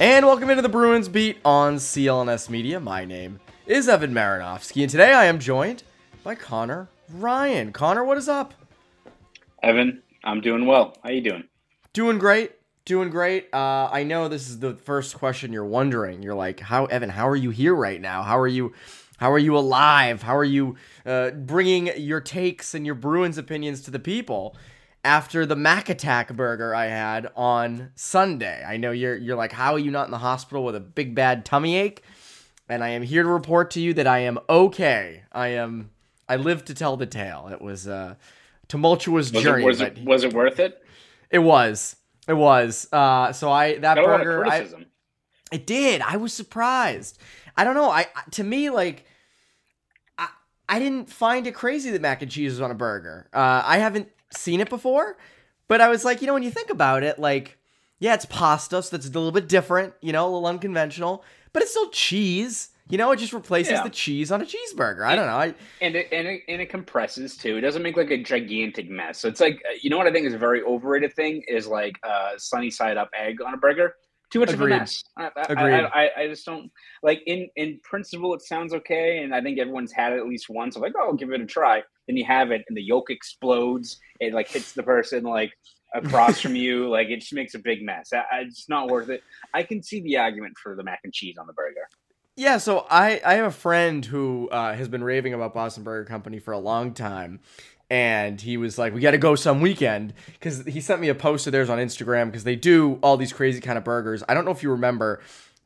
And welcome into the Bruins beat on CLNS Media. My name is Evan Marinofsky, and today I am joined by Conor Ryan. Conor, what is up? Evan, I'm doing well. How you doing? Doing great. Doing great. Uh, I know this is the first question you're wondering. You're like, how, Evan? How are you here right now? How are you? How are you alive? How are you uh, bringing your takes and your Bruins opinions to the people? After the Mac Attack burger I had on Sunday. I know you're you're like, how are you not in the hospital with a big bad tummy ache? And I am here to report to you that I am okay. I am. I live to tell the tale. It was a tumultuous Was journey. it was it was it worth it? it was. It was. Uh, so I that Got a lot of burger. I, it did. I was surprised. I don't know. I to me like I I didn't find it crazy that mac and cheese was on a burger. Uh, I haven't seen it before, but I was like, you know, when you think about it, like, yeah, it's pasta, so that's a little bit different, you know, a little unconventional, but it's still cheese. You know, it just replaces Yeah. the cheese on a cheeseburger. I don't know. I and it, and it and it compresses too. It doesn't make like a gigantic mess. So it's like uh, you know what I think is a very overrated thing is like uh, sunny side up egg on a burger. Too much Agreed. of a mess. I, I, Agreed. I, I, I just don't like in in principle it sounds okay, and I think everyone's had it at least once. I'm like, oh, I'll give it a try. Then you have it, and the yolk explodes. It like hits the person like across from you. Like it just makes a big mess. I, I, it's not worth it. I can see the argument for the mac and cheese on the burger. Yeah, so I I have a friend who uh, has been raving about Boston Burger Company for a long time, and he was like, "We got to go some weekend," because he sent me a post of theirs on Instagram because they do all these crazy kind of burgers. I don't know if you remember,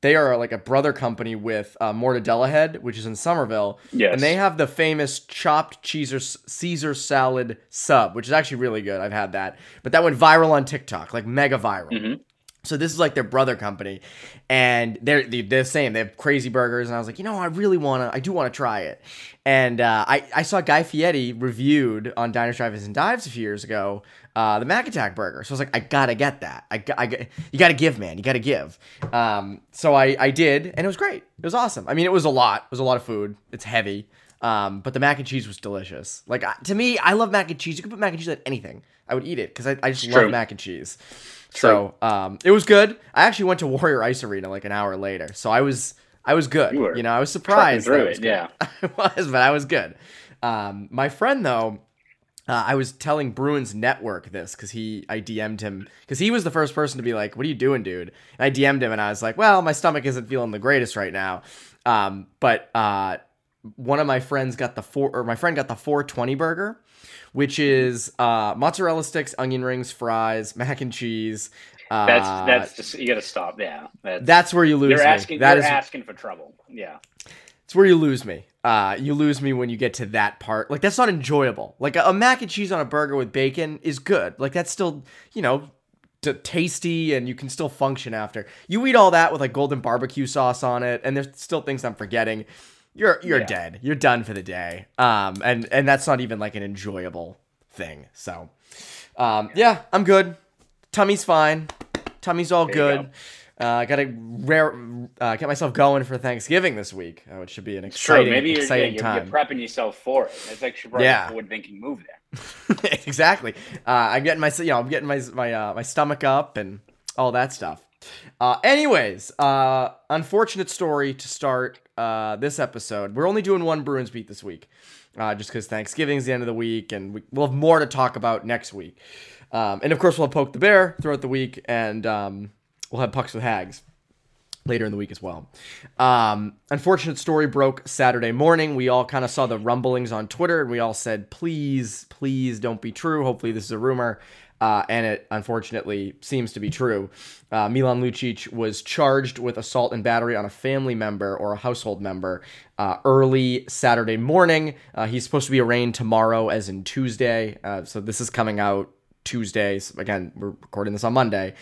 they are like a brother company with uh, Mortadella Head, which is in Somerville, Yes. and they have the famous chopped Caesar Caesar salad sub, which is actually really good. I've had that, but that went viral on TikTok, like mega viral. Mhm. So this is like their brother company, and they're they're the same. They have crazy burgers, and I was like, you know, I really wanna, I do want to try it. And uh, I I saw Guy Fieri reviewed on Diners, Drive-ins, and Dives a few years ago uh, the Mac Attack burger. So I was like, I gotta get that. I, I you gotta give, man. You gotta give. Um, so I I did, and it was great. It was awesome. I mean, it was a lot. It was a lot of food. It's heavy. Um, but the mac and cheese was delicious. Like to me, I love mac and cheese. You could put mac and cheese on anything. I would eat it because I, I just It's love true. mac and cheese. So um, it was good. I actually went to Warrior Ice Arena like an hour later, so I was I was good. You were You know, I was surprised. through I was it, good. yeah. I was, but I was good. Um, my friend though, uh, I was telling Bruins Network this because he, I DM'd him because he was the first person to be like, "What are you doing, dude?" And I DM'd him and I was like, "Well, my stomach isn't feeling the greatest right now," um, but uh, one of my friends got the four, or my friend got the 420 burger, which is uh, mozzarella sticks, onion rings, fries, mac and cheese. Uh, That's that's just you got to stop. Yeah, that's, that's where you lose you're me. asking. That you're is- asking for trouble. Yeah, It's where you lose me. Uh, you lose me when you get to that part. Like that's not enjoyable. Like a, a mac and cheese on a burger with bacon is good. Like that's still, you know, tasty and you can still function after. You eat all that with like golden barbecue sauce on it, and there's still things I'm forgetting. You're you're Yeah. dead. You're done for the day. Um, and and that's not even like an enjoyable thing. So, um, yeah, I'm good. Tummy's fine. Tummy's all There good. Uh, I gotta rare, uh, get myself going for Thanksgiving this week, uh, which should be an it's true. exciting, Maybe you're, yeah, exciting you're, time. you're prepping yourself for it. That's actually probably Yeah. a forward-thinking move there. exactly. Uh, I'm getting my, you know, I'm getting my my uh, my stomach up and all that stuff. Uh, anyways, uh, unfortunate story to start uh, this episode. We're only doing one Bruins beat this week, uh, just because Thanksgiving's the end of the week, and we, we'll have more to talk about next week. Um, and of course, we'll have poke the bear throughout the week, and um, we'll have pucks with Haggs later in the week as well. Um, unfortunate story broke Saturday morning. We all kind of saw the rumblings on Twitter, and we all said, "Please, please, don't be true." Hopefully, this is a rumor. Uh, and it unfortunately seems to be true. Uh, Milan Lucic was charged with assault and battery on a family member or a household member uh, early Saturday morning. Uh, he's supposed to be arraigned tomorrow, as in Tuesday. Uh, so this is coming out Tuesdays. Again, we're recording this on Monday.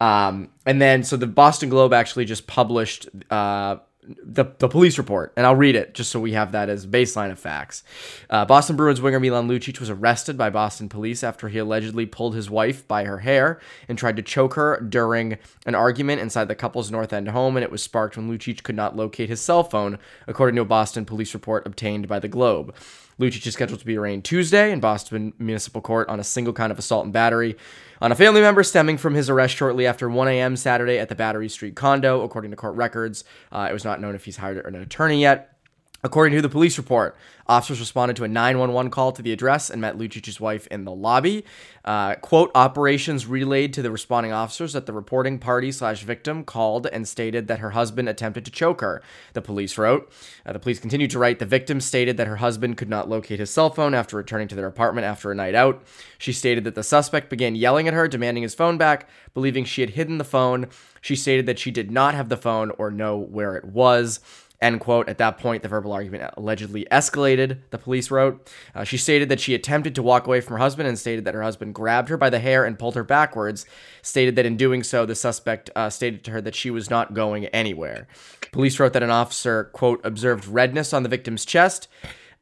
Um, and then, so the Boston Globe actually just published uh, the, the police report, and I'll read it just so we have that as baseline of facts. Uh, Boston Bruins winger Milan Lucic was arrested by Boston police after he allegedly pulled his wife by her hair and tried to choke her during an argument inside the couple's North End home, and it was sparked when Lucic could not locate his cell phone, according to a Boston police report obtained by the Globe. Lucic is scheduled to be arraigned Tuesday in Boston Municipal Court on a single count of assault and battery on a family member stemming from his arrest shortly after 1 a.m. Saturday at the Battery Street condo, according to court records. Uh, it was not known if he's hired an attorney yet. According to the police report, officers responded to a 911 call to the address and met Lucic's wife in the lobby. Uh, quote, operations relayed to the responding officers that the reporting party slash victim called and stated that her husband attempted to choke her, the police wrote. Uh, the police continued to write, the victim stated that her husband could not locate his cell phone after returning to their apartment after a night out. She stated that the suspect began yelling at her, demanding his phone back, believing she had hidden the phone. She stated that she did not have the phone or know where it was. End quote. At that point, the verbal argument allegedly escalated, the police wrote. Uh, she stated that she attempted to walk away from her husband and stated that her husband grabbed her by the hair and pulled her backwards. Stated that in doing so, the suspect uh, stated to her that she was not going anywhere. Police wrote that an officer, quote, observed redness on the victim's chest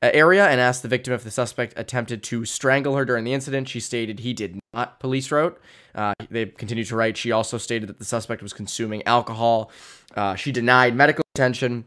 uh, area and asked the victim if the suspect attempted to strangle her during the incident. She stated he did not, police wrote. Uh, they continued to write. She also stated that the suspect was consuming alcohol. Uh, she denied medical attention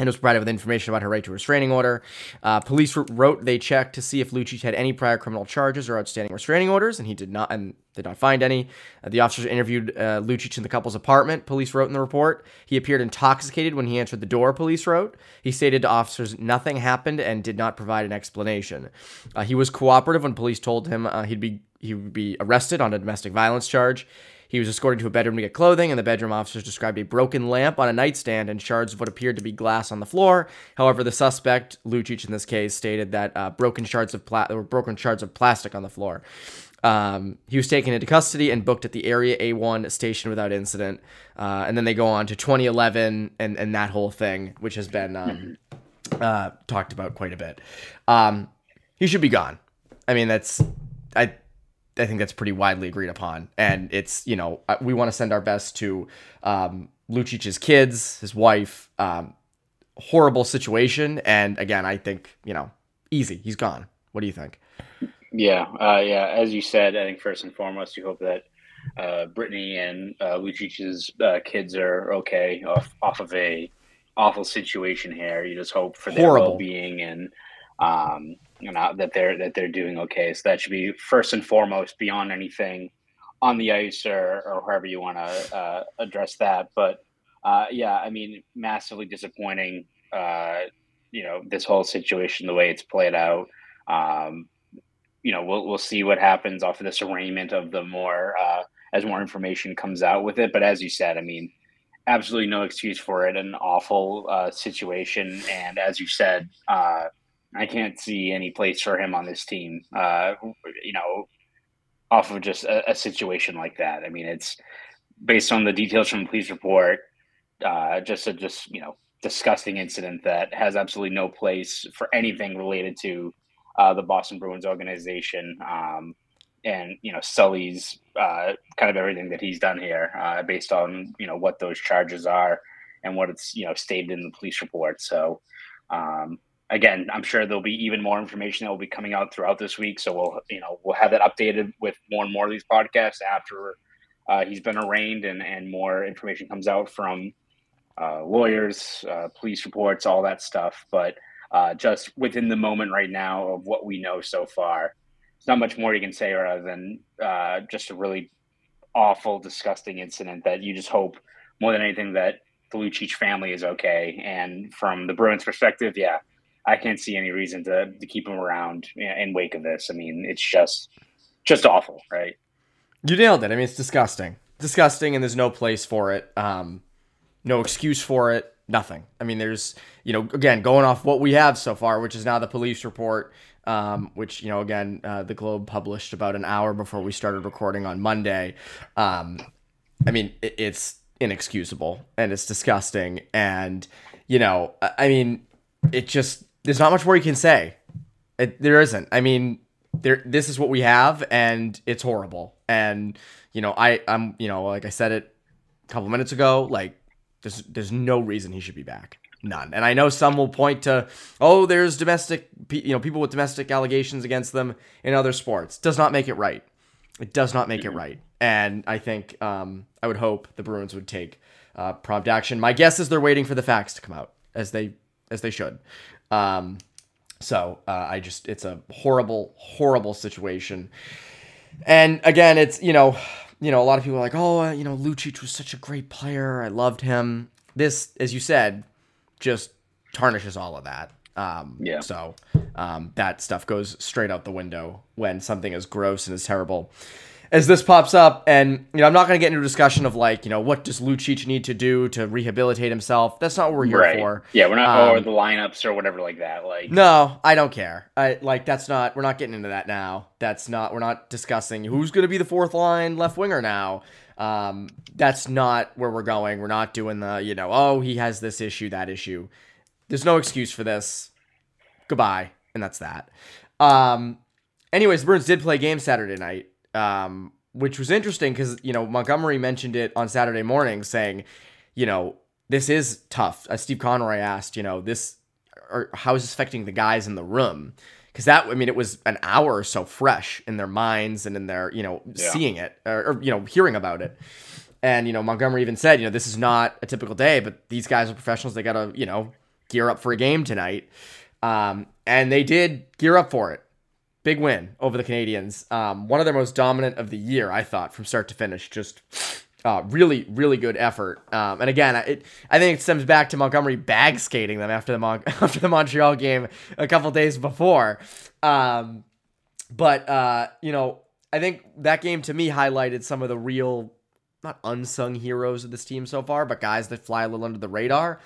and was provided with information about her right to a restraining order. Uh, police wrote they checked to see if Lucic had any prior criminal charges or outstanding restraining orders, and he did not, and did not find any. Uh, the officers interviewed uh, Lucic in the couple's apartment. Police wrote in the report he appeared intoxicated when he answered the door. Police wrote he stated to officers nothing happened and did not provide an explanation. Uh, he was cooperative when police told him uh, he'd be he would be arrested on a domestic violence charge. He was escorted to a bedroom to get clothing, and the bedroom officers described a broken lamp on a nightstand and shards of what appeared to be glass on the floor. However, the suspect, Lucic in this case, stated that uh, broken shards of pla- there were broken shards of plastic on the floor. Um, he was taken into custody and booked at the Area A1 station without incident. Uh, and then they go on to 2011 and, and that whole thing, which has been um, uh, talked about quite a bit. Um, he should be gone. I mean, that's I I think that's pretty widely agreed upon. And it's, you know, uh, we want to send our best to um, Lucic's kids, his wife. Um, horrible situation. And again, I think, you know, easy. He's gone. What do you think? Yeah. Uh, yeah. As you said, I think first and foremost, you hope that uh, Brittany and uh, Lucic's uh, kids are okay off, off of a awful situation here. You just hope for their well being and, um, you know that they're that they're doing okay. So that should be first and foremost beyond anything on the ice or or however you want to uh, address that. But uh, yeah, I mean, massively disappointing. Uh, you know, this whole situation, the way it's played out. Um, you know, we'll we'll see what happens off of this arraignment of the more uh, as more information comes out with it. But as you said, I mean, absolutely no excuse for it. An awful uh, situation, and as you said, uh, I can't see any place for him on this team. Uh, you know, off of just a, a, situation like that. I mean, it's based on the details from the police report. Uh, just a just you know disgusting incident that has absolutely no place for anything related to uh, the Boston Bruins organization. Um, and you know sullies uh, kind of everything that he's done here, uh, based on you know what those charges are and what it's you know stated in the police report. So um, again, I'm sure there'll be even more information that will be coming out throughout this week. So we'll, you know, we'll have that updated with more and more of these podcasts after uh, he's been arraigned and, and more information comes out from uh, lawyers, uh, police reports, all that stuff. But uh, just within the moment right now of what we know so far, there's not much more you can say rather than uh, just a really awful, disgusting incident that you just hope more than anything that the Lucic family is okay. And from the Bruins perspective, yeah, I can't see any reason to, to keep him around in wake of this. I mean, it's just just awful, right? You nailed it. I mean, it's disgusting, disgusting, and there's no place for it. Um, no excuse for it. Nothing. I mean, there's you know, again, going off what we have so far, which is now the police report, um, which you know, again, uh, the Globe published about an hour before we started recording on Monday. Um, I mean, it, it's inexcusable and it's disgusting, and you know, I, I mean, it just there's not much more you can say. It, there isn't. I mean, there. This is what we have, and it's horrible. And you know, I, I'm, you know, like I said it a couple minutes ago. Like, There's there's no reason he should be back. None. And I know some will point to, oh, there's domestic, you know, people with domestic allegations against them in other sports. Does not make it right. It does not make it right. And I think um, I would hope the Bruins would take uh, prompt action. My guess is they're waiting for the facts to come out, as they as they should. Um, so uh, I just it's a horrible, horrible situation. And again, it's you know, you know, a lot of people are like, oh, uh, you know, Lucic was such a great player. I loved him. This, as you said, just tarnishes all of that. Um, Yeah. So um, that stuff goes straight out the window when something is gross and as terrible as this pops up. And you know, I'm not going to get into a discussion of like, you know, what does Lucic need to do to rehabilitate himself? That's not what we're here right. for. Yeah, we're not Um, or the lineups or whatever like that. Like No, I don't care. I like that's not. We're not getting into that now. That's not. We're not discussing who's going to be the fourth line left winger now. Um, that's not where we're going. We're not doing the you know oh he has this issue that issue. There's no excuse for this. Goodbye, and that's that. Um, anyways, the Bruins did play a game Saturday night, um, which was interesting because you know Montgomery mentioned it on Saturday morning, saying, you know, this is tough. Steve Conroy asked, you know, this or how is this affecting the guys in the room? Because that, I mean, it was an hour or so fresh in their minds and in their, you know, Yeah. seeing it or, or, you know, hearing about it. And, you know, Montgomery even said, you know, this is not a typical day, but these guys are professionals. They got to, you know, gear up for a game tonight. Um, and they did gear up for it. Big win over the Canadiens. Um, one of their most dominant of the year, I thought, from start to finish. Just uh, really, really good effort. Um, and again, it, I think it stems back to Montgomery bag skating them after the Mon- after the Montreal game a couple days before. Um, but uh, you know, I think that game to me highlighted some of the real, not unsung heroes of this team so far, but guys that fly a little under the radar.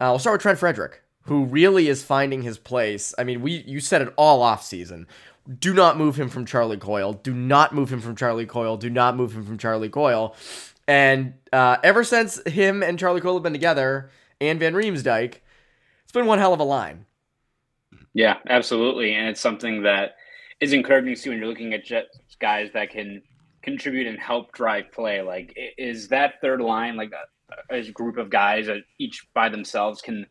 Uh, we'll start with Trent Frederic, who really is finding his place. I mean, we you said it all off season. Do not move him from Charlie Coyle. Do not move him from Charlie Coyle. Do not move him from Charlie Coyle. And uh, ever since him and Charlie Coyle have been together, and Van Riemsdyk, it's been one hell of a line. Yeah, absolutely, and it's something that is encouraging to see when you're looking at just guys that can contribute and help drive play. Like, is that third line like a, a group of guys that each by themselves can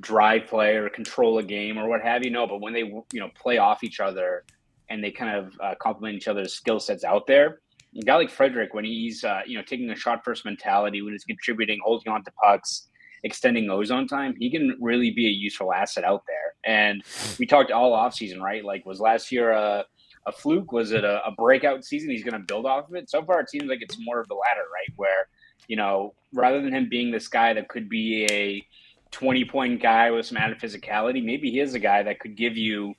drive play or control a game or what have you? No, but when they you know play off each other and they kind of uh, complement each other's skill sets out there. A guy like Frederic, when he's uh, you know taking a shot first mentality, when he's contributing, holding on to pucks, extending ozone time, he can really be a useful asset out there. And we talked all offseason, right? Like, was last year a, a fluke? Was it a, a breakout season? He's going to build off of it. So far, it seems like it's more of the latter, right? Where, you know, rather than him being this guy that could be a 20 point guy with some added physicality, maybe he is a guy that could give you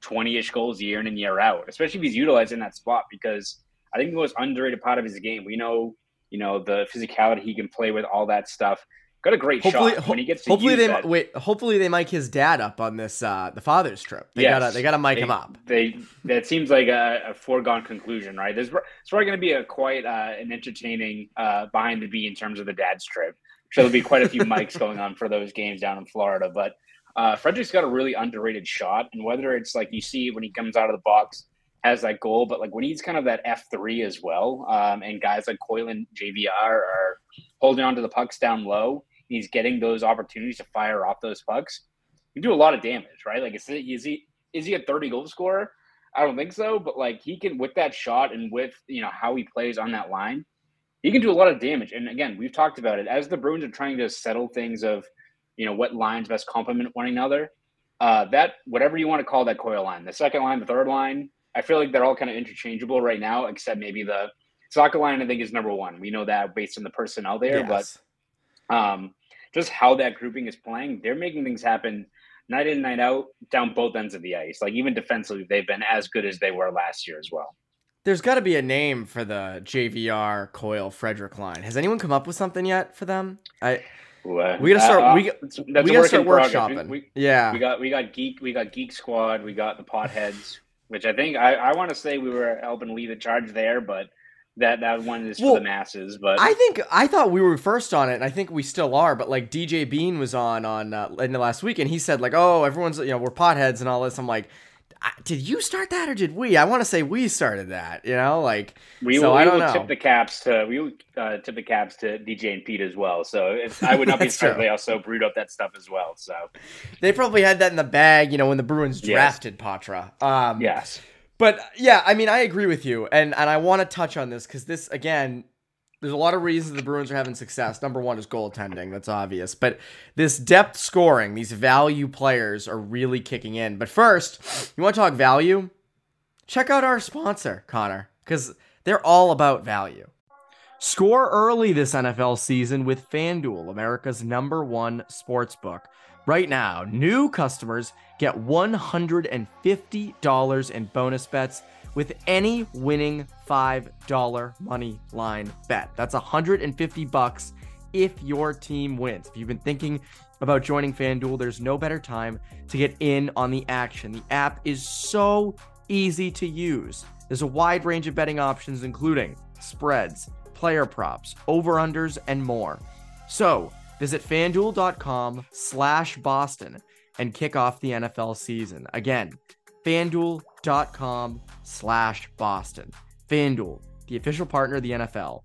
20 ish goals year in and year out, especially if he's utilized in that spot because I think the most underrated part of his game, we know, you know, the physicality he can play with, all that stuff. Got a great Hopefully, shot when he gets to hopefully they that. wait. Hopefully they mic his dad up on this uh, the father's trip. They Yes. gotta they gotta mic they, him up. They that seems like a, a foregone conclusion, right? There's it's probably going to be a quite uh, an entertaining uh, behind the B in terms of the dad's trip. So there'll be quite a few mics going on for those games down in Florida. But uh, Frederic's got a really underrated shot, and whether it's like you see when he comes out of the box has that goal, but like when he's kind of that F three as well, um, and guys like Coyle and JVR are holding on to the pucks down low. He's getting those opportunities to fire off those pucks. You do a lot of damage, right? Like, is he is he is he a thirty goal scorer? I don't think so, but like he can with that shot and with you know how he plays on that line, he can do a lot of damage. And again, we've talked about it as the Bruins are trying to settle things of you know what lines best complement one another. Uh, that whatever you want to call that Coyle line, the second line, the third line, I feel like they're all kind of interchangeable right now, except maybe the Zacha line. I think is number one. We know that based on the personnel there, Yes. but um, just how that grouping is playing, they're making things happen night in, night out, down both ends of the ice. Like even defensively, they've been as good as they were last year as well. There's got to be a name for the JVR Coyle Frederic line. Has anyone come up with something yet for them? I Uh, We gotta start- uh, we- that's we gotta start workshopping. We, we, yeah. we got we got geek we got geek squad. We got the potheads, which I think I, I want to say we were helping lead the charge there, but that that one is Well, for the masses. But I think I thought we were first on it, and I think we still are. But like DJ Bean was on on uh, in the last week, and he said like, "Oh, everyone's you know we're potheads and all this." I'm like, I, did you start that or did we? I want to say we started that. You know, like we, so we don't will know. tip the caps to we will uh, tip the caps to DJ and Pete as well. So if, I would not be surprised they also brewed up that stuff as well. So They probably had that in the bag, you know, when the Bruins Yes. drafted Poitras. Um, yes, But yeah, I mean, I agree with you, and and I want to touch on this because this again, there's a lot of reasons the Bruins are having success. Number one is goaltending, that's obvious, but this depth scoring, these value players are really kicking in. But first, you want to talk value? Check out our sponsor, Conor, because they're all about value. Score early this NFL season with FanDuel, America's number one sports book. Right now, new customers get $150 in bonus bets with any winning $5 money line bet. That's 150 bucks if your team wins. If you've been thinking about joining FanDuel, there's no better time to get in on the action. The app is so easy to use. There's a wide range of betting options, including spreads, player props, over-unders, and more. So visit fanduel.com slash Boston and kick off the NFL season. Again, fanduel.com slash Boston. Fanduel, the official partner of the NFL.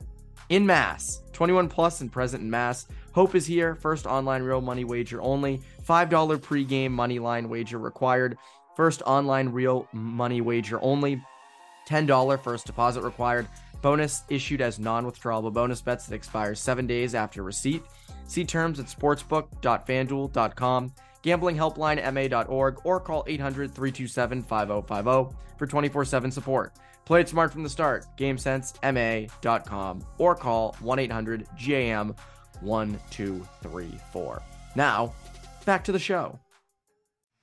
In Mass, 21 plus and present in Mass. Hope is here. First online real money wager only. $5 pregame money line wager required. First online real money wager only. $10 first deposit required. Bonus issued as non withdrawable bonus bets that expires seven days after receipt. See terms at sportsbook.fanduel.com, gamblinghelplinema.org, or call 800 327 5050 for 24 7 support. Play it smart from the start. GameSenseMA.com or call 1 800 GAM 1234. Now, back to the show.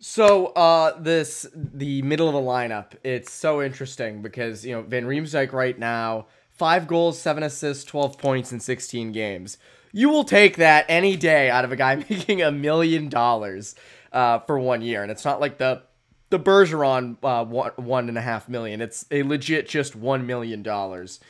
So, uh, this the middle of the lineup. It's so interesting because you know Van Riemsdyk right now, five goals, seven assists, twelve points in sixteen games. You will take that any day out of a guy making a million dollars uh, for one year, and it's not like the the Bergeron uh, one, one and a half million. It's a legit just one million dollars.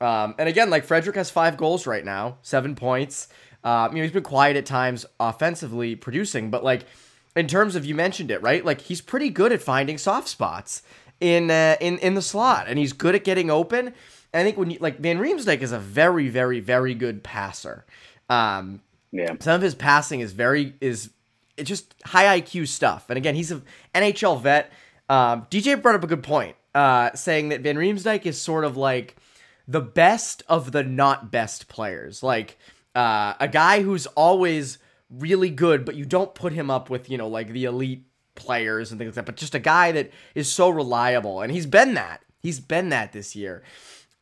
Um, and again, like Frederic has five goals right now, seven points. Uh, you know, he's been quiet at times offensively producing, but like in terms of you mentioned it, right? Like he's pretty good at finding soft spots in uh, in in the slot, and he's good at getting open. I think when you like Van Riemsdyk is a very, very, very good passer. Um, yeah, some of his passing is very is it's just high IQ stuff. And again, he's an NHL vet. Um, DJ brought up a good point, uh, saying that Van Riemsdyk is sort of like the best of the not best players, like uh, a guy who's always really good, but you don't put him up with you know like the elite players and things like that. But just a guy that is so reliable, and he's been that. He's been that this year.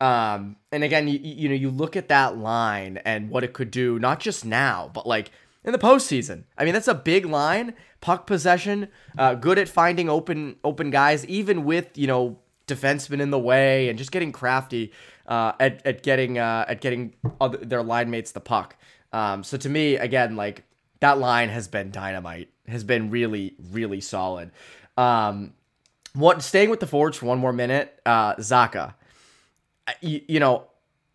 Um, and again, you, you know, you look at that line and what it could do, not just now, but like in the postseason. I mean, that's a big line. Puck possession, uh, good at finding open open guys, even with you know defensemen in the way, and just getting crafty uh, at at getting uh, at getting other, their line mates the puck. Um, so to me, again, like that line has been dynamite, has been really really solid. Um, what staying with the forwards for one more minute, uh, Zacha. You, you know,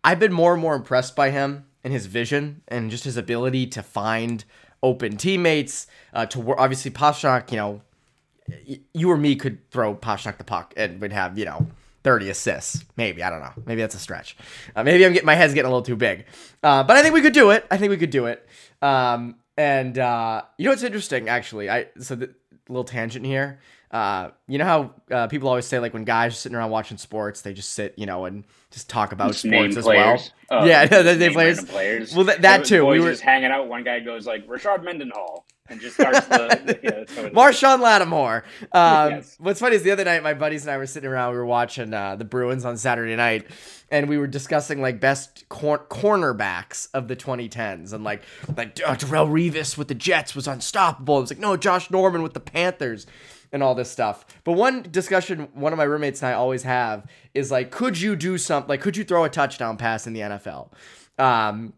I've been more and more impressed by him and his vision and just his ability to find open teammates. Uh, to work, obviously Pastrnak, you know, y- you or me could throw Pastrnak the puck and would have you know 30 assists. Maybe I don't know. Maybe that's a stretch. Uh, maybe I'm getting my head's getting a little too big. Uh, but I think we could do it. I think we could do it. Um, and uh, you know what's interesting actually? I so the little tangent here. Uh, you know how uh, people always say like when guys are sitting around watching sports, they just sit, you know, and just talk about Just sports as players. well. Oh, yeah, they, they name players. players. Well, that, that too. Boys We were just hanging out. One guy goes like Rashard Mendenhall and just starts the. yeah, that's how it is. Marshon Lattimore. Um, Yes. What's funny is the other night, my buddies and I were sitting around. We were watching uh, the Bruins on Saturday night, and we were discussing like best cor- cornerbacks of the 2010s, and like like uh, Darrelle Revis with the Jets was unstoppable. It was like no, Josh Norman with the Panthers. And all this stuff. But one discussion one of my roommates and I always have is like, could you do something? Like, could you throw a touchdown pass in the NFL? Um,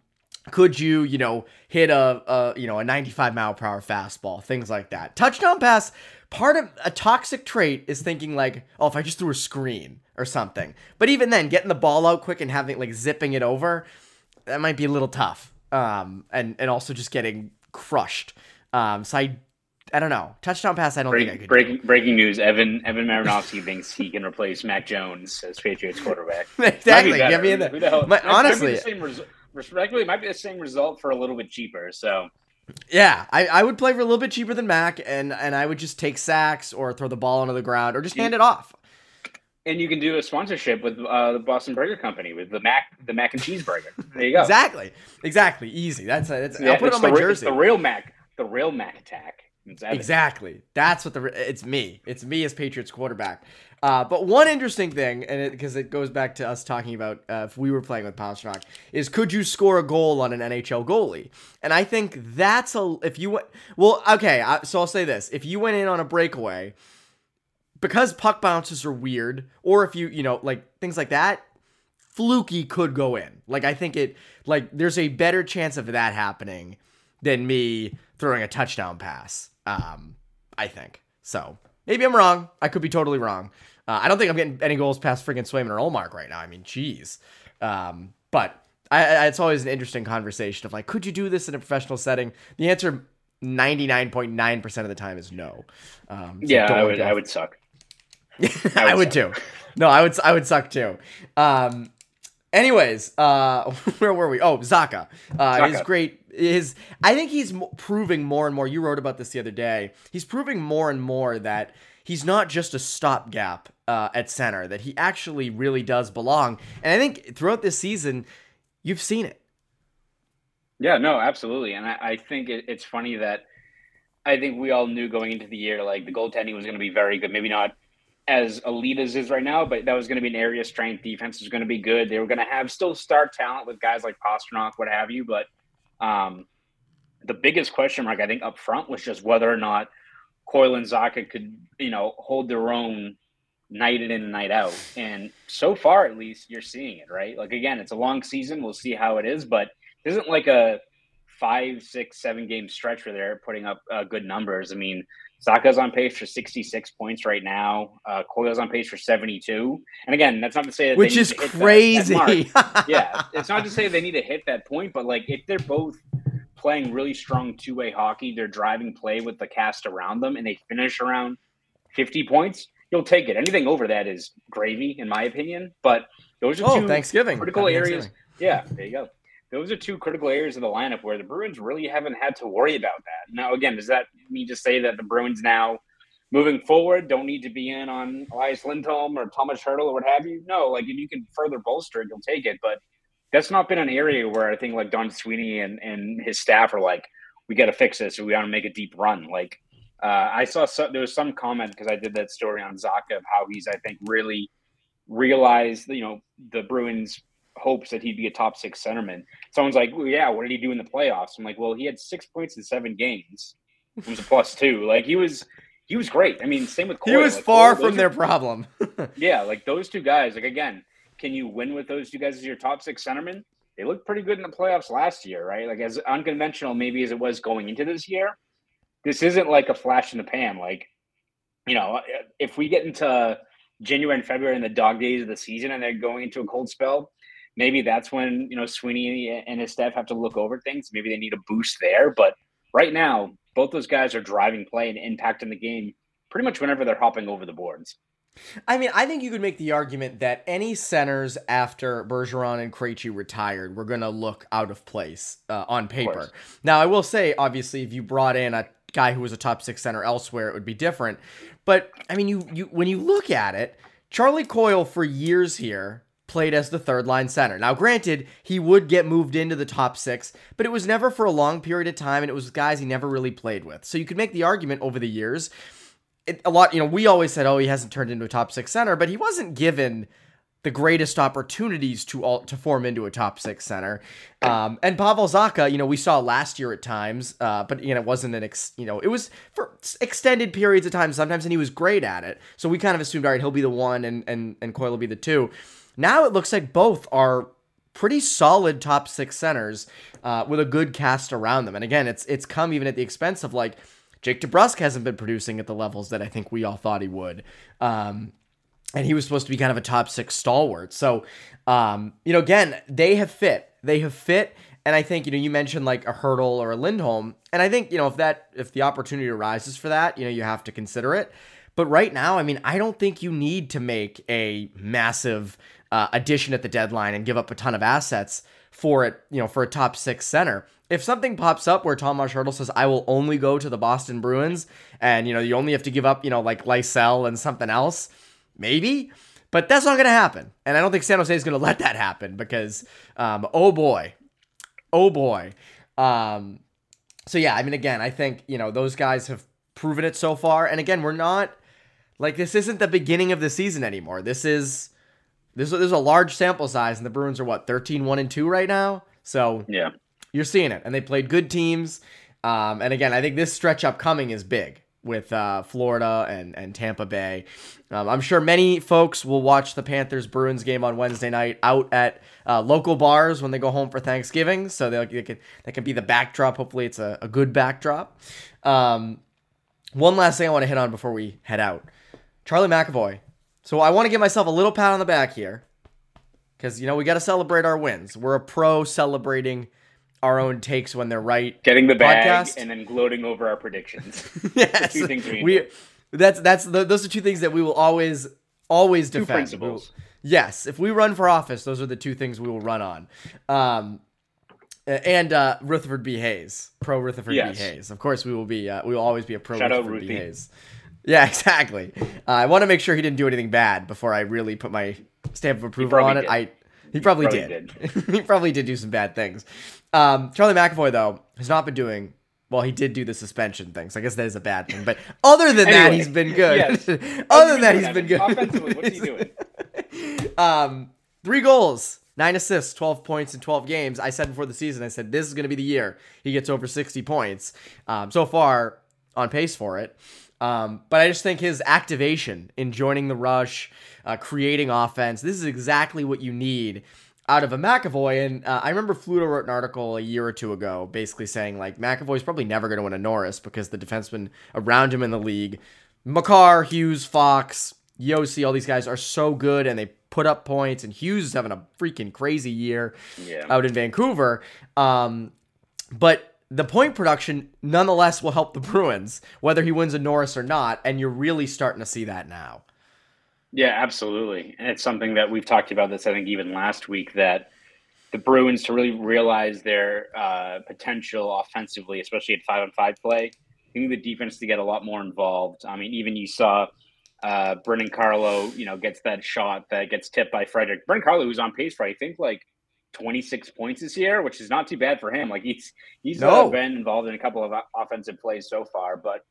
could you you know hit a, a you know a 95 mile per hour fastball things like that touchdown pass part of a toxic trait is thinking like oh if i just threw a screen or something but even then getting the ball out quick and having like zipping it over that might be a little tough um and and also just getting crushed um so i I don't know. Touchdown pass, I don't Break, think I could. breaking do. breaking news: Evan Evan Marinofsky thinks he can replace Mac Jones as Patriots quarterback. exactly. Be. Get me in there. The hell- My- might- might be honestly- the same respectively, it might be the same result for a little bit cheaper. So Yeah, I, I would play for a little bit cheaper than Mac, and and I would just take sacks or throw the ball onto the ground or just hand it off. and you can do a sponsorship with uh, the Boston Burger Company with the mac the mac and cheeseburger. There you go. Exactly. Exactly. Easy. That's that's. Yeah, I'll put it on my the, jersey. The real Mac, the real Mac attack. It's. Exactly. That's what the it's me. It's me as Patriots quarterback. Uh, but one interesting thing, and because it, goes back to us talking about uh, if we were playing with Pastrnak, is could you score a goal on an NHL goalie? And I think that's a if you well, okay. I, so I'll say this: if you went in on a breakaway, because puck bounces are weird, or if you you know like things like that, fluky could go in. Like I think it like there's a better chance of that happening than me throwing a touchdown pass. Um, I think so. Maybe I'm wrong. I could be totally wrong. Uh, I don't think I'm getting any goals past freaking Swayman or Ullmark right now. I mean, jeez. Um, but I, I, it's always an interesting conversation of like, could you do this in a professional setting? The answer, 99.9% of the time, is no. Um, so yeah, I would. go I would suck. I would too. No, I would. I would suck too. Um. Anyways, uh, where were we? Oh, Zacha. Uh, his great. His. I think he's proving more and more. You wrote about this the other day. He's proving more and more that he's not just a stopgap uh, at center. That he actually really does belong. And I think throughout this season, you've seen it. Yeah, no, absolutely. And I, I think it, it's funny that I think we all knew going into the year like the goaltending was going to be very good. Maybe not as elite as is right now, but that was going to be an area of strength. Defense was going to be good. They were going to have still star talent with guys like Pastrnak, what have you. But um, the biggest question mark I think up front was just whether or not Coyle and Zacha could, you know, hold their own night in and night out. And so far, at least, you're seeing it, right? Like again, it's a long season. We'll see how it is, but it isn't like a five, six, seven game stretch where they're putting up uh, good numbers. I mean, Zacha's on pace for 66 points right now. Uh, Coyle's on pace for 72. And again, that's not to say that they Which need is to hit that- that crazy. yeah, it's not to say they need to hit that point, but like if they're both playing really strong two way hockey, they're driving play with the cast around them, and they finish around 50 points, you'll take it. Anything over that is gravy, in my opinion. But those are oh, two Thanksgiving. critical Happy areas. Thanksgiving. Yeah, there you go. Those are two critical areas of the lineup where the Bruins really haven't had to worry about that. Now, again, does that mean to say that the Bruins now, moving forward, don't need to be in on Elias Lindholm or Tomas Hertl or what have you? No, like if you can further bolster it, you'll take it. But that's not been an area where I think like Don Sweeney and, and his staff are like, we got to fix this or we got to make a deep run. Like uh, I saw so, there was some comment because I did that story on Zacha of how he's I think really realized you know the Bruins hopes that he'd be a top six centerman. Someone's like, well, yeah, what did he do in the playoffs? I'm like, well, he had six points in seven games. It was a plus two. Like he was he was great. I mean, same with He was Like, far Coyle- from are- their problem. yeah, like those two guys, like again, can you win with those two guys as your top six centermen? They looked pretty good in the playoffs last year, right? Like as unconventional maybe as it was going into this year. This isn't like a flash in the pan. Like, you know, if we get into January and February in the dog days of the season and they're going into a cold spell, maybe that's when, you know, Sweeney and his staff have to look over things. Maybe they need a boost there. But right now, both those guys are driving play and impacting the game pretty much whenever they're hopping over the boards. I mean, I think you could make the argument that any centers after Bergeron and Krejci retired were going to look out of place uh, on paper. Now, I will say, obviously, if you brought in a guy who was a top six center elsewhere, it would be different. But I mean, you you when you look at it, Charlie Coyle for years here played as the third line center. Now, granted, he would get moved into the top six, but it was never for a long period of time, and it was guys he never really played with. So you could make the argument over the years it, a lot, you know, we always said, oh, he hasn't turned into a top six center, but he wasn't given the greatest opportunities to all to form into a top six center. Um, and Pavel Zacha, you know, we saw last year at times, uh, but you know, it wasn't an ex, you know, it was for extended periods of time sometimes, and he was great at it. So we kind of assumed, all right, he'll be the one, and and and Coyle will be the two. Now it looks like both are pretty solid top six centers uh, with a good cast around them. And again, it's it's come even at the expense of like Jake DeBrusk hasn't been producing at the levels that I think we all thought he would. Um, and he was supposed to be kind of a top six stalwart. So, um, you know, again, they have fit. They have fit, And I think, you know, you mentioned like a Hertl or a Lindholm. And I think, you know, if that if the opportunity arises for that, you know, you have to consider it. But right now, I mean, I don't think you need to make a massive uh, addition at the deadline and give up a ton of assets for it, you know, for a top six center. If something pops up where Tomas Hertl says, I will only go to the Boston Bruins and, you know, you only have to give up, you know, like Lysell and something else, maybe. But that's not going to happen. And I don't think San Jose is going to let that happen because, um, oh boy, oh boy. Um, so yeah, I mean, again, I think, you know, those guys have proven it so far. And again, we're not like this isn't the beginning of the season anymore. This is this there's a large sample size, and the Bruins are what 13 1 and 2 right now. So yeah, you're seeing it, and they played good teams. Um, and again, I think this stretch upcoming is big with uh, Florida and and Tampa Bay. Um, I'm sure many folks will watch the Panthers Bruins game on Wednesday night out at uh, local bars when they go home for Thanksgiving. So they, they can that can be the backdrop. Hopefully, it's a, a good backdrop. Um, one last thing I want to hit on before we head out. Charlie McAvoy. So I want to give myself a little pat on the back here. Because, you know, we got to celebrate our wins. We're a pro celebrating our own takes when they're right. Getting the bag podcast. and then gloating over our predictions. yes. two things we, we that's that's the, those are two things that we will always always defend. Two principles. yes, if we run for office, those are the two things we will run on. Um, and uh, Rutherford B. Hayes, pro Rutherford yes. B. Hayes. Of course, we will be. Uh, we will always be a pro Shout Rutherford B. Hayes. Yeah, exactly. Uh, I want to make sure he didn't do anything bad before I really put my stamp of approval on it. Did. I he probably, probably did. did. he probably did do some bad things. Um, Charlie McAvoy though has not been doing well. He did do the suspension things. I guess that is a bad thing. But other than anyway, that, he's been good. Yes. other than that, he's been good. Offensively, what's he doing? um, three goals. Nine assists, 12 points in 12 games. I said before the season, I said this is going to be the year he gets over 60 points. Um, so far, on pace for it. Um, but I just think his activation in joining the rush, uh, creating offense, this is exactly what you need out of a McAvoy. And uh, I remember Fluto wrote an article a year or two ago basically saying, like, McAvoy's probably never going to win a Norris because the defensemen around him in the league, Makar, Hughes, Fox, Josi, all these guys are so good and they put up points. And Hughes is having a freaking crazy year yeah. out in Vancouver. Um, but the point production nonetheless will help the Bruins, whether he wins a Norris or not. And you're really starting to see that now. Yeah, absolutely. And it's something that we've talked about this, I think, even last week, that the Bruins to really realize their uh, potential offensively, especially at five on five play, I think the defense to get a lot more involved. I mean, even you saw uh, Brandon Carlo, you know, gets that shot that gets tipped by Frederic. Brandon Carlo, who's on pace for, I think, like 26 points this year, which is not too bad for him. Like he's he's uh, no. uh, been involved in a couple of offensive plays so far, but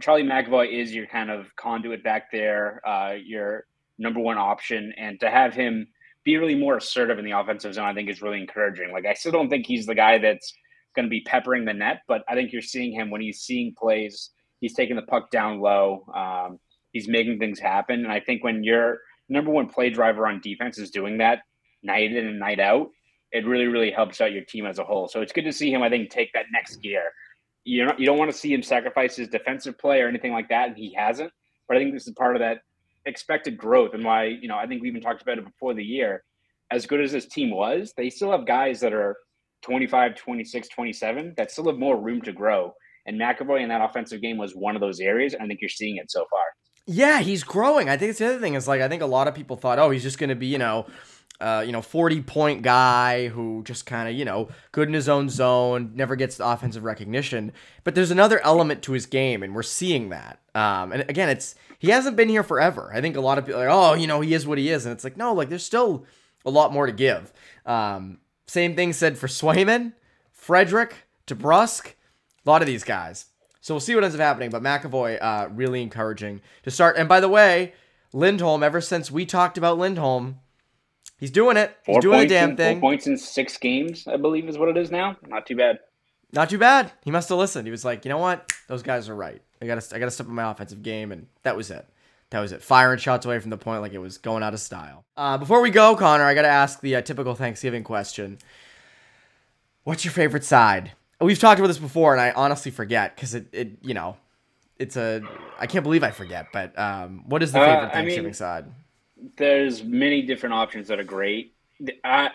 Charlie McAvoy is your kind of conduit back there, uh, your number one option, and to have him be really more assertive in the offensive zone, I think is really encouraging. Like I still don't think he's the guy that's going to be peppering the net, but I think you're seeing him when he's seeing plays. He's taking the puck down low. Um, he's making things happen, and I think when your number one play driver on defense is doing that night in and night out, it really, really helps out your team as a whole. So it's good to see him, I think, take that next gear. You know, you don't want to see him sacrifice his defensive play or anything like that, and he hasn't. But I think this is part of that expected growth and why, you know, I think we even talked about it before the year. As good as this team was, they still have guys that are 25, 26, 27 that still have more room to grow. And McAvoy in that offensive game was one of those areas. And I think you're seeing it so far. Yeah, he's growing. I think it's the other thing is like I think a lot of people thought, oh, he's just going to be, you know, uh, you know, 40 point guy who just kind of, you know, good in his own zone, never gets the offensive recognition. But there's another element to his game, and we're seeing that. Um, and again, it's he hasn't been here forever. I think a lot of people are like, oh, you know, he is what he is. And it's like, no, like there's still a lot more to give. Um, same thing said for Swayman, Frederic, DeBrusk, a lot of these guys. So we'll see what ends up happening. But McAvoy, uh, really encouraging to start. And by the way, Lindholm, ever since we talked about Lindholm, He's doing it. He's four doing the damn in, thing. Four points in six games, I believe, is what it is now. Not too bad. Not too bad. He must have listened. He was like, you know what? Those guys are right. I gotta, I gotta step up my offensive game, and that was it. That was it. Firing shots away from the point like it was going out of style. Uh, before we go, Conor, I gotta ask the uh, typical Thanksgiving question. What's your favorite side? We've talked about this before, and I honestly forget because it, it, you know, it's a. I can't believe I forget. But um, what is the favorite uh, Thanksgiving I mean, side? There's many different options that are great. I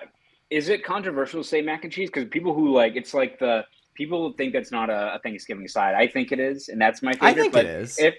is it controversial to say mac and cheese? Because people who like it's like the people think that's not a, a Thanksgiving side. I think it is, and that's my favorite. I think but it is. If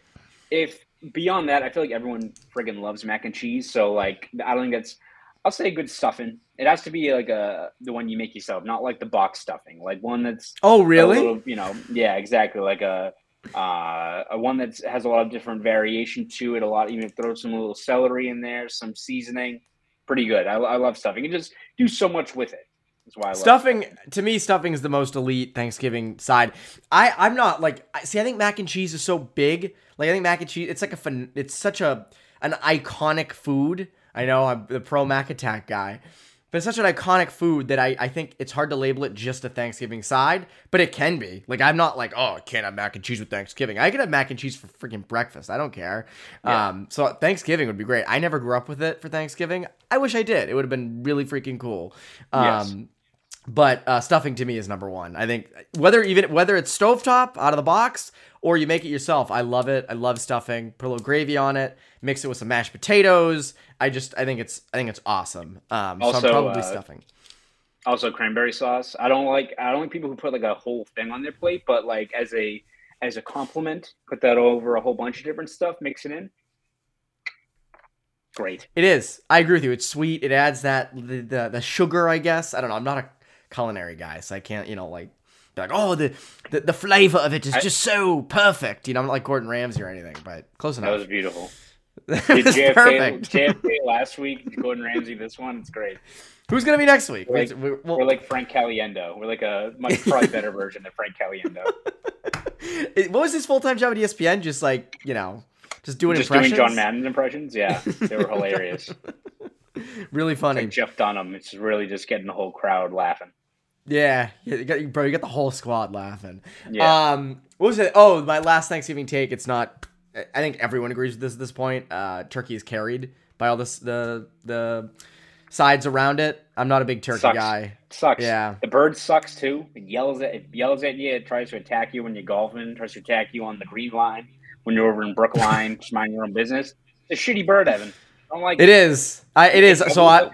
if beyond that, I feel like everyone friggin' loves mac and cheese. So like, I don't think that's. I'll say good stuffing. It has to be like a the one you make yourself, not like the box stuffing. Like one that's oh a really? little, you know, yeah, exactly. Like a uh, a one that has a lot of different variation to it. A lot, even throw some little celery in there, some seasoning. Pretty good. I, I love stuffing. You can just do so much with it. That's why I love Stuffing to me, stuffing is the most elite Thanksgiving side. I I'm not like see. I think mac and cheese is so big. Like I think mac and cheese. It's like a fun. It's such a an iconic food. I know I'm the pro Mac Attack guy, but it's such an iconic food that I I think it's hard to label it just a Thanksgiving side. But it can be. Like I'm not like oh I can't have mac and cheese with Thanksgiving. I can have mac and cheese for freaking breakfast. I don't care. Yeah. Um. So Thanksgiving would be great. I never grew up with it for Thanksgiving. I wish I did. It would have been really freaking cool. Um. Yes. But uh, stuffing to me is number one. I think whether even whether it's stovetop out of the box or you make it yourself, I love it. I love stuffing. Put a little gravy on it. Mix it with some mashed potatoes. I just I think it's I think it's awesome. Um, so Also, I'm probably uh, stuffing. Also, cranberry sauce. I don't like. I don't like people who put like a whole thing on their plate, but like as a as a complement, put that over a whole bunch of different stuff. Mix it in. Great. It is. I agree with you. It's sweet. It adds that the, the the sugar. I guess I don't know. I'm not a culinary guy, so I can't you know like be like oh the the, the flavor of it is I- just so perfect. You know I'm not like Gordon Ramsay or anything, but close enough. That was beautiful. Did JFK, perfect. JFK last week, Gordon Ramsay this one. It's great. Who's gonna be next week? Like- We- we'll- We're like Frank Caliendo. We're like a much probably better version of Frank Caliendo. What was his full time job at ESPN? Just like you know, just doing Just impressions. doing John Madden impressions. Yeah, they were hilarious. Really funny. Like Jeff Dunham. It's really just getting the whole crowd laughing. yeah, yeah, you got, bro, you got the whole squad laughing. Yeah. Um, what was it? Oh, my last Thanksgiving take. It's not. I think everyone agrees with this at this point. Uh, turkey is carried by all this the the sides around it. I'm not a big turkey Sucks. guy. Sucks. Yeah. The bird sucks too. It yells at it yells at you. It tries to attack you when you're golfing. It Tries to attack you on the green line when you're over in Brookline, just minding your own business. It's a shitty bird, Evan. I don't like It is. I it is. It's So I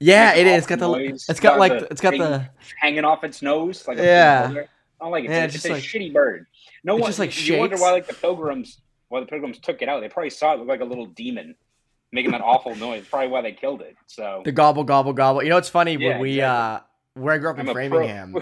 yeah, it is. It's got the noise. it's got like the it's got the hanging off its nose. Like a Yeah. I don't like it. Yeah, it's just a like- shitty bird. No one. just, like, you wonder why like the pilgrims why the pilgrims took it out. They probably saw it look like a little demon making that awful noise. Probably why they killed it. So the gobble gobble gobble. You know, it's funny Yeah, when we exactly. uh where I grew up in I'm pro- Framingham.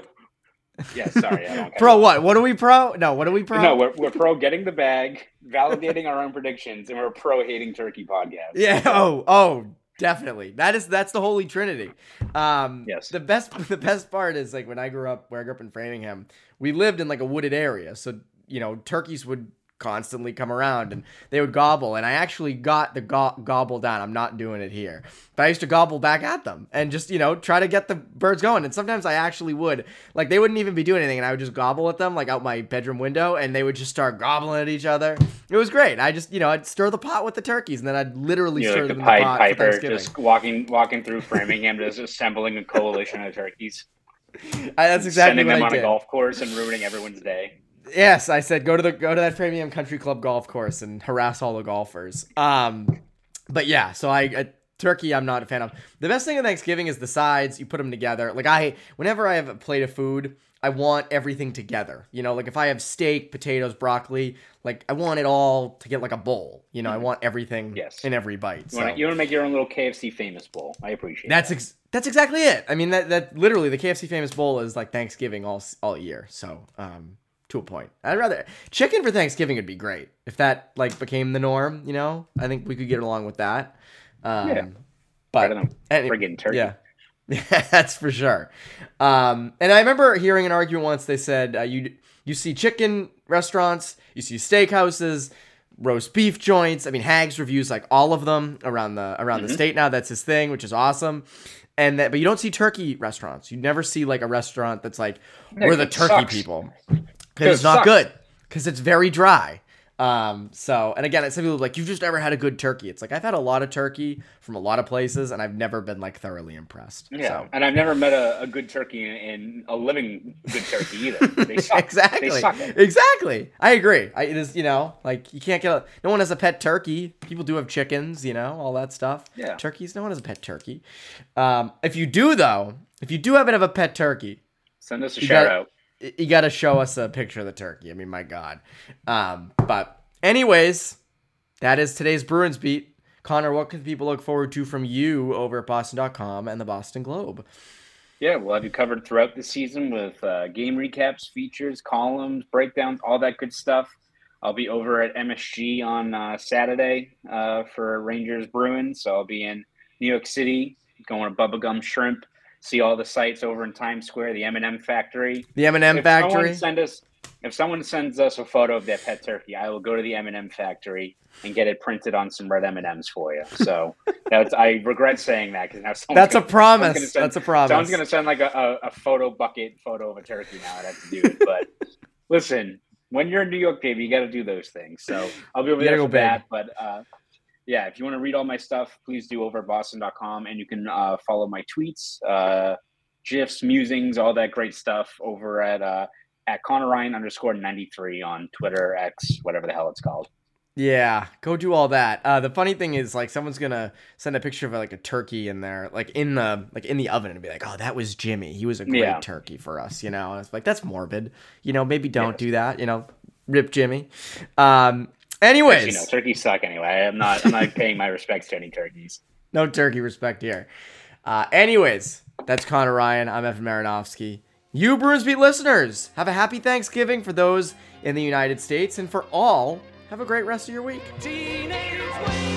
yeah, sorry. I Pro what? What are we pro? No, what are we pro? No, we're, we're pro getting the bag, validating our own predictions, and we're pro hating turkey podcast. Yeah. Oh. Oh. Definitely. That is that's the holy trinity. Um, Yes. The best the best part is like when I grew up where I grew up in Framingham, we lived in like a wooded area, so you know turkeys would constantly come around and they would gobble. And I actually got the go- gobble down. I'm not doing it here, but I used to gobble back at them and just you know try to get the birds going. And sometimes I actually would like they wouldn't even be doing anything, and I would just gobble at them like out my bedroom window, and they would just start gobbling at each other. It was great. I just you know I'd stir the pot with the turkeys, and then I'd literally You're stir like the them in Pied the pot for Piper, Thanksgiving. just walking walking through Framingham, just assembling a coalition of turkeys, I, that's exactly sending what them I on did. a golf course and ruining everyone's day. Yes, I said go to the go to that premium Country Club golf course and harass all the golfers. Um, but yeah, so I, I turkey I'm not a fan of. The best thing of Thanksgiving is the sides. You put them together. Like I, whenever I have a plate of food, I want everything together. You know, like if I have steak, potatoes, broccoli, like I want it all to get like a bowl. You know, I want everything Yes. in every bite. You So. want to you want to make your own little KFC famous bowl. I appreciate That's that. ex- that's exactly it. I mean that that literally the KFC famous bowl is like Thanksgiving all all year. So um to a point. I'd rather chicken for Thanksgiving would be great if that like became the norm. You know, I think we could get along with that. Um, Yeah. but better than friggin' turkey. yeah. that's for sure. Um, and I remember hearing an argument once. They said uh, you you see chicken restaurants, you see steakhouses, roast beef joints. I mean, Haggs reviews like all of them around the around the Mhm. state now. That's his thing, which is awesome. And that, but you don't see turkey restaurants. You never see like a restaurant that's like we're the turkey sucks. people It it's not sucks. good because it's very dry. Um, so, and again, some people are like, you've just never had a good turkey. It's like, I've had a lot of turkey from a lot of places and I've never been like thoroughly impressed. Yeah, So. and I've never met a, a good turkey in, in a living good turkey either. They suck. exactly. They suck. Exactly. I agree. I, it is, you know, like you can't get a, no one has a pet turkey. People do have chickens, you know, all that stuff. Yeah. Turkeys, no one has a pet turkey. Um, if you do though, if you do happen to have a pet turkey, Send us a shout got- out. You got to show us a picture of the turkey. I mean, my God. Um, but, anyways, that is today's Bruins beat. Conor, what can people look forward to from you over at Boston.com and the Boston Globe? Yeah, we'll have you covered throughout the season with uh, game recaps, features, columns, breakdowns, all that good stuff. I'll be over at MSG on uh, Saturday uh, for Rangers Bruins. So I'll be in New York City, going to Bubba Gump Shrimp, see all the sights over in Times Square, the M&M Factory. The M&M if Factory. Someone send us, if someone sends us a photo of their pet turkey, I will go to the M&M Factory and get it printed on some red M&Ms for you. So that's I regret saying that because now That's a gonna- promise. someone's gonna send- That's a promise. Someone's gonna send like a, a, a Photobucket photo of a turkey now. I'd have to do it. But listen, when you're in New York, baby, you got to do those things. So I'll be over there go for big. that. But uh, yeah, if you want to read all my stuff, please do over at boston.com, and you can uh, follow my tweets, uh, gifs, musings, all that great stuff over at uh, at Conor Ryan underscore ninety three on Twitter, X, whatever the hell it's called. Yeah, go do all that. Uh, the funny thing is, like, someone's gonna send a picture of like a turkey in there, like in the like in the oven, and be like, "Oh, that was Jimmy. He was a great Yeah. turkey for us," you know. And it's like that's morbid. You know, maybe don't do that. You know, rip Jimmy. Um. Anyways, Actually, no, turkeys suck anyway. I'm not. I'm not paying my respects to any turkeys. no turkey respect here. Uh. Anyways, that's Conor Ryan. I'm Evan Marinofsky. You Bruins Beat listeners, have a happy Thanksgiving for those in the United States, and for all, have a great rest of your week. Teenage waste.